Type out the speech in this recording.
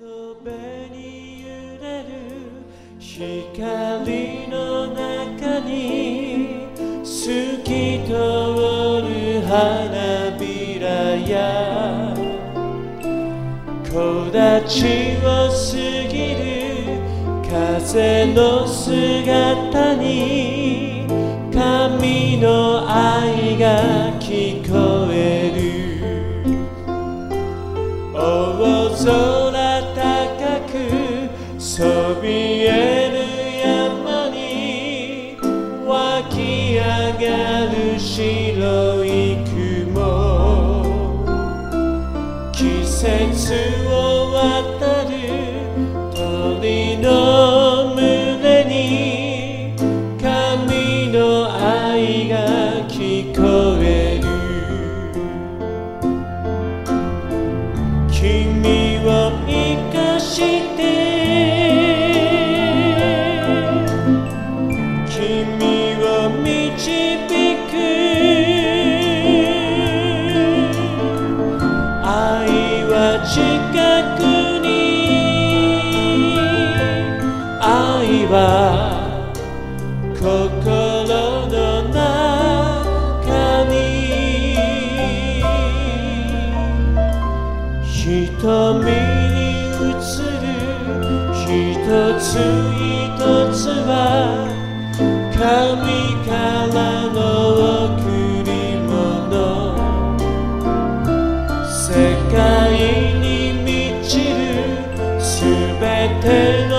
壁に揺れる光の中に透き通る花びらや木立を過ぎる風の姿に神の愛が聞こえる。大空そびえる山に湧き上がる白い雲。季節を渡る鳥の胸に神の愛が聞こえる。君を生かして近くに愛は心の中に瞳に映る一つ一つは神 te